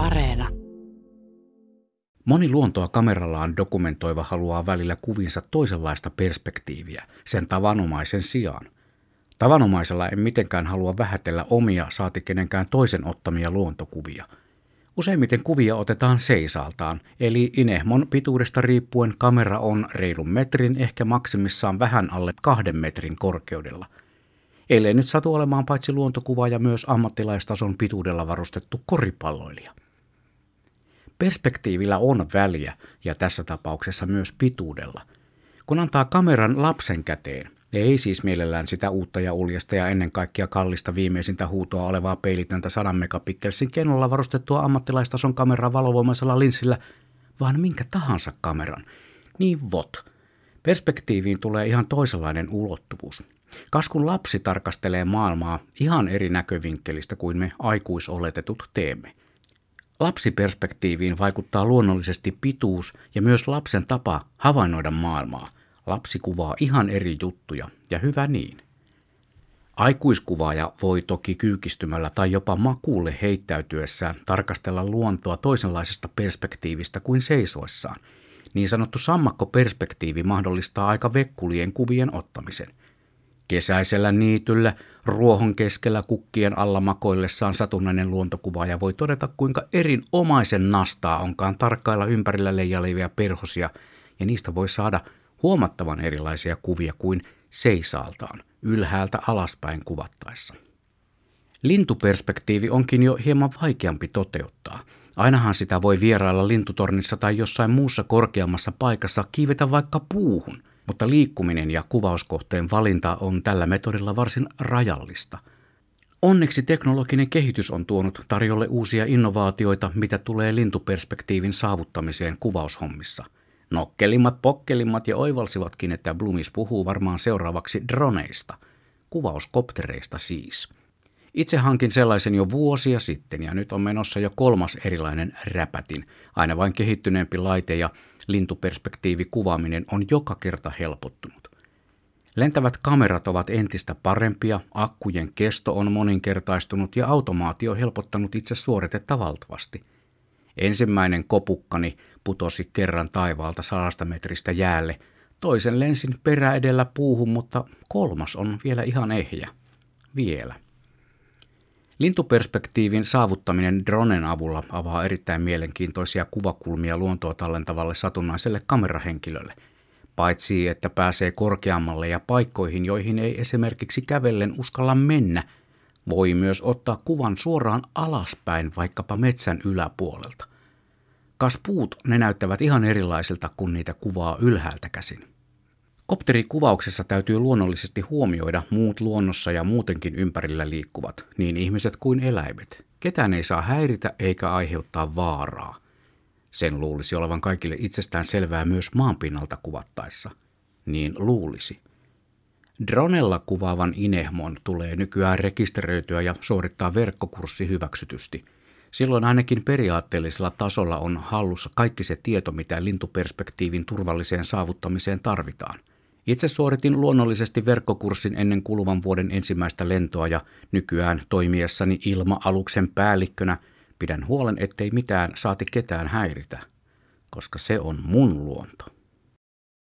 Areena. Moni luontoa kamerallaan dokumentoiva haluaa välillä kuvinsa toisenlaista perspektiiviä, sen tavanomaisen sijaan. Tavanomaisella en mitenkään halua vähätellä omia saati kenenkään toisen ottamia luontokuvia. Useimmiten kuvia otetaan seisaltaan, eli inehmon pituudesta riippuen kamera on reilun metrin, ehkä maksimissaan vähän alle kahden metrin korkeudella – ellei nyt satu olemaan paitsi luontokuva ja myös ammattilaistason pituudella varustettu koripalloilija. Perspektiivillä on väliä ja tässä tapauksessa myös pituudella. Kun antaa kameran lapsen käteen, ei siis mielellään sitä uutta ja uljasta ja ennen kaikkea kallista viimeisintä huutoa olevaa peilitöntä 100 megapikselsin kennolla varustettua ammattilaistason kameraa valovoimaisella linssillä, vaan minkä tahansa kameran. Niin vot. Perspektiiviin tulee ihan toisenlainen ulottuvuus. Kas kun lapsi tarkastelee maailmaa ihan eri näkövinkkelistä kuin me aikuisoletetut teemme. Lapsiperspektiiviin vaikuttaa luonnollisesti pituus ja myös lapsen tapa havainnoida maailmaa. Lapsi kuvaa ihan eri juttuja, ja hyvä niin. Aikuiskuvaaja voi toki kyykistymällä tai jopa makuulle heittäytyessään tarkastella luontoa toisenlaisesta perspektiivistä kuin seisoessaan. Niin sanottu sammakkoperspektiivi mahdollistaa aika vekkulien kuvien ottamisen. Kesäisellä niityllä, ruohon keskellä kukkien alla makoillessaan satunnainen luontokuvaaja voi todeta, kuinka erinomaisen nastaa onkaan tarkkailla ympärillä leijalevia perhosia, ja niistä voi saada huomattavan erilaisia kuvia kuin seisaaltaan, ylhäältä alaspäin kuvattaessa. Lintuperspektiivi onkin jo hieman vaikeampi toteuttaa. Ainahan sitä voi vierailla lintutornissa tai jossain muussa korkeammassa paikassa kiivetä vaikka puuhun – mutta liikkuminen ja kuvauskohteen valinta on tällä metodilla varsin rajallista. Onneksi teknologinen kehitys on tuonut tarjolle uusia innovaatioita, mitä tulee lintuperspektiivin saavuttamiseen kuvaushommissa. Nokkelimmat, pokkelimmat ja oivalsivatkin, että Blumis puhuu varmaan seuraavaksi droneista, kuvauskoptereista siis. Itse hankin sellaisen jo vuosia sitten ja nyt on menossa jo kolmas erilainen räpätin, aina vain kehittyneempi laite ja lintuperspektiivi kuvaaminen on joka kerta helpottunut. Lentävät kamerat ovat entistä parempia, akkujen kesto on moninkertaistunut ja automaatio helpottanut itse suoritetta valtavasti. Ensimmäinen kopukkani putosi kerran taivaalta sadasta metristä jäälle, toisen lensin perä edellä puuhun, mutta kolmas on vielä ihan ehjä. Vielä. Lintuperspektiivin saavuttaminen dronen avulla avaa erittäin mielenkiintoisia kuvakulmia luontoa tallentavalle satunnaiselle kamerahenkilölle. Paitsi että pääsee korkeammalle ja paikkoihin, joihin ei esimerkiksi kävellen uskalla mennä, voi myös ottaa kuvan suoraan alaspäin vaikkapa metsän yläpuolelta. Kas puut, ne näyttävät ihan erilaisilta, kun niitä kuvaa ylhäältä käsin. Kopterikuvauksessa täytyy luonnollisesti huomioida muut luonnossa ja muutenkin ympärillä liikkuvat, niin ihmiset kuin eläimet. Ketään ei saa häiritä eikä aiheuttaa vaaraa. Sen luulisi olevan kaikille itsestään selvää myös maanpinnalta kuvattaessa. Niin luulisi. Dronella kuvaavan inehmon tulee nykyään rekisteröityä ja suorittaa verkkokurssi hyväksytysti. Silloin ainakin periaatteellisella tasolla on hallussa kaikki se tieto, mitä lintuperspektiivin turvalliseen saavuttamiseen tarvitaan – itse suoritin luonnollisesti verkkokurssin ennen kuluvan vuoden ensimmäistä lentoa ja nykyään toimiessani ilma-aluksen päällikkönä pidän huolen, ettei mitään saati ketään häiritä, koska se on mun luonto.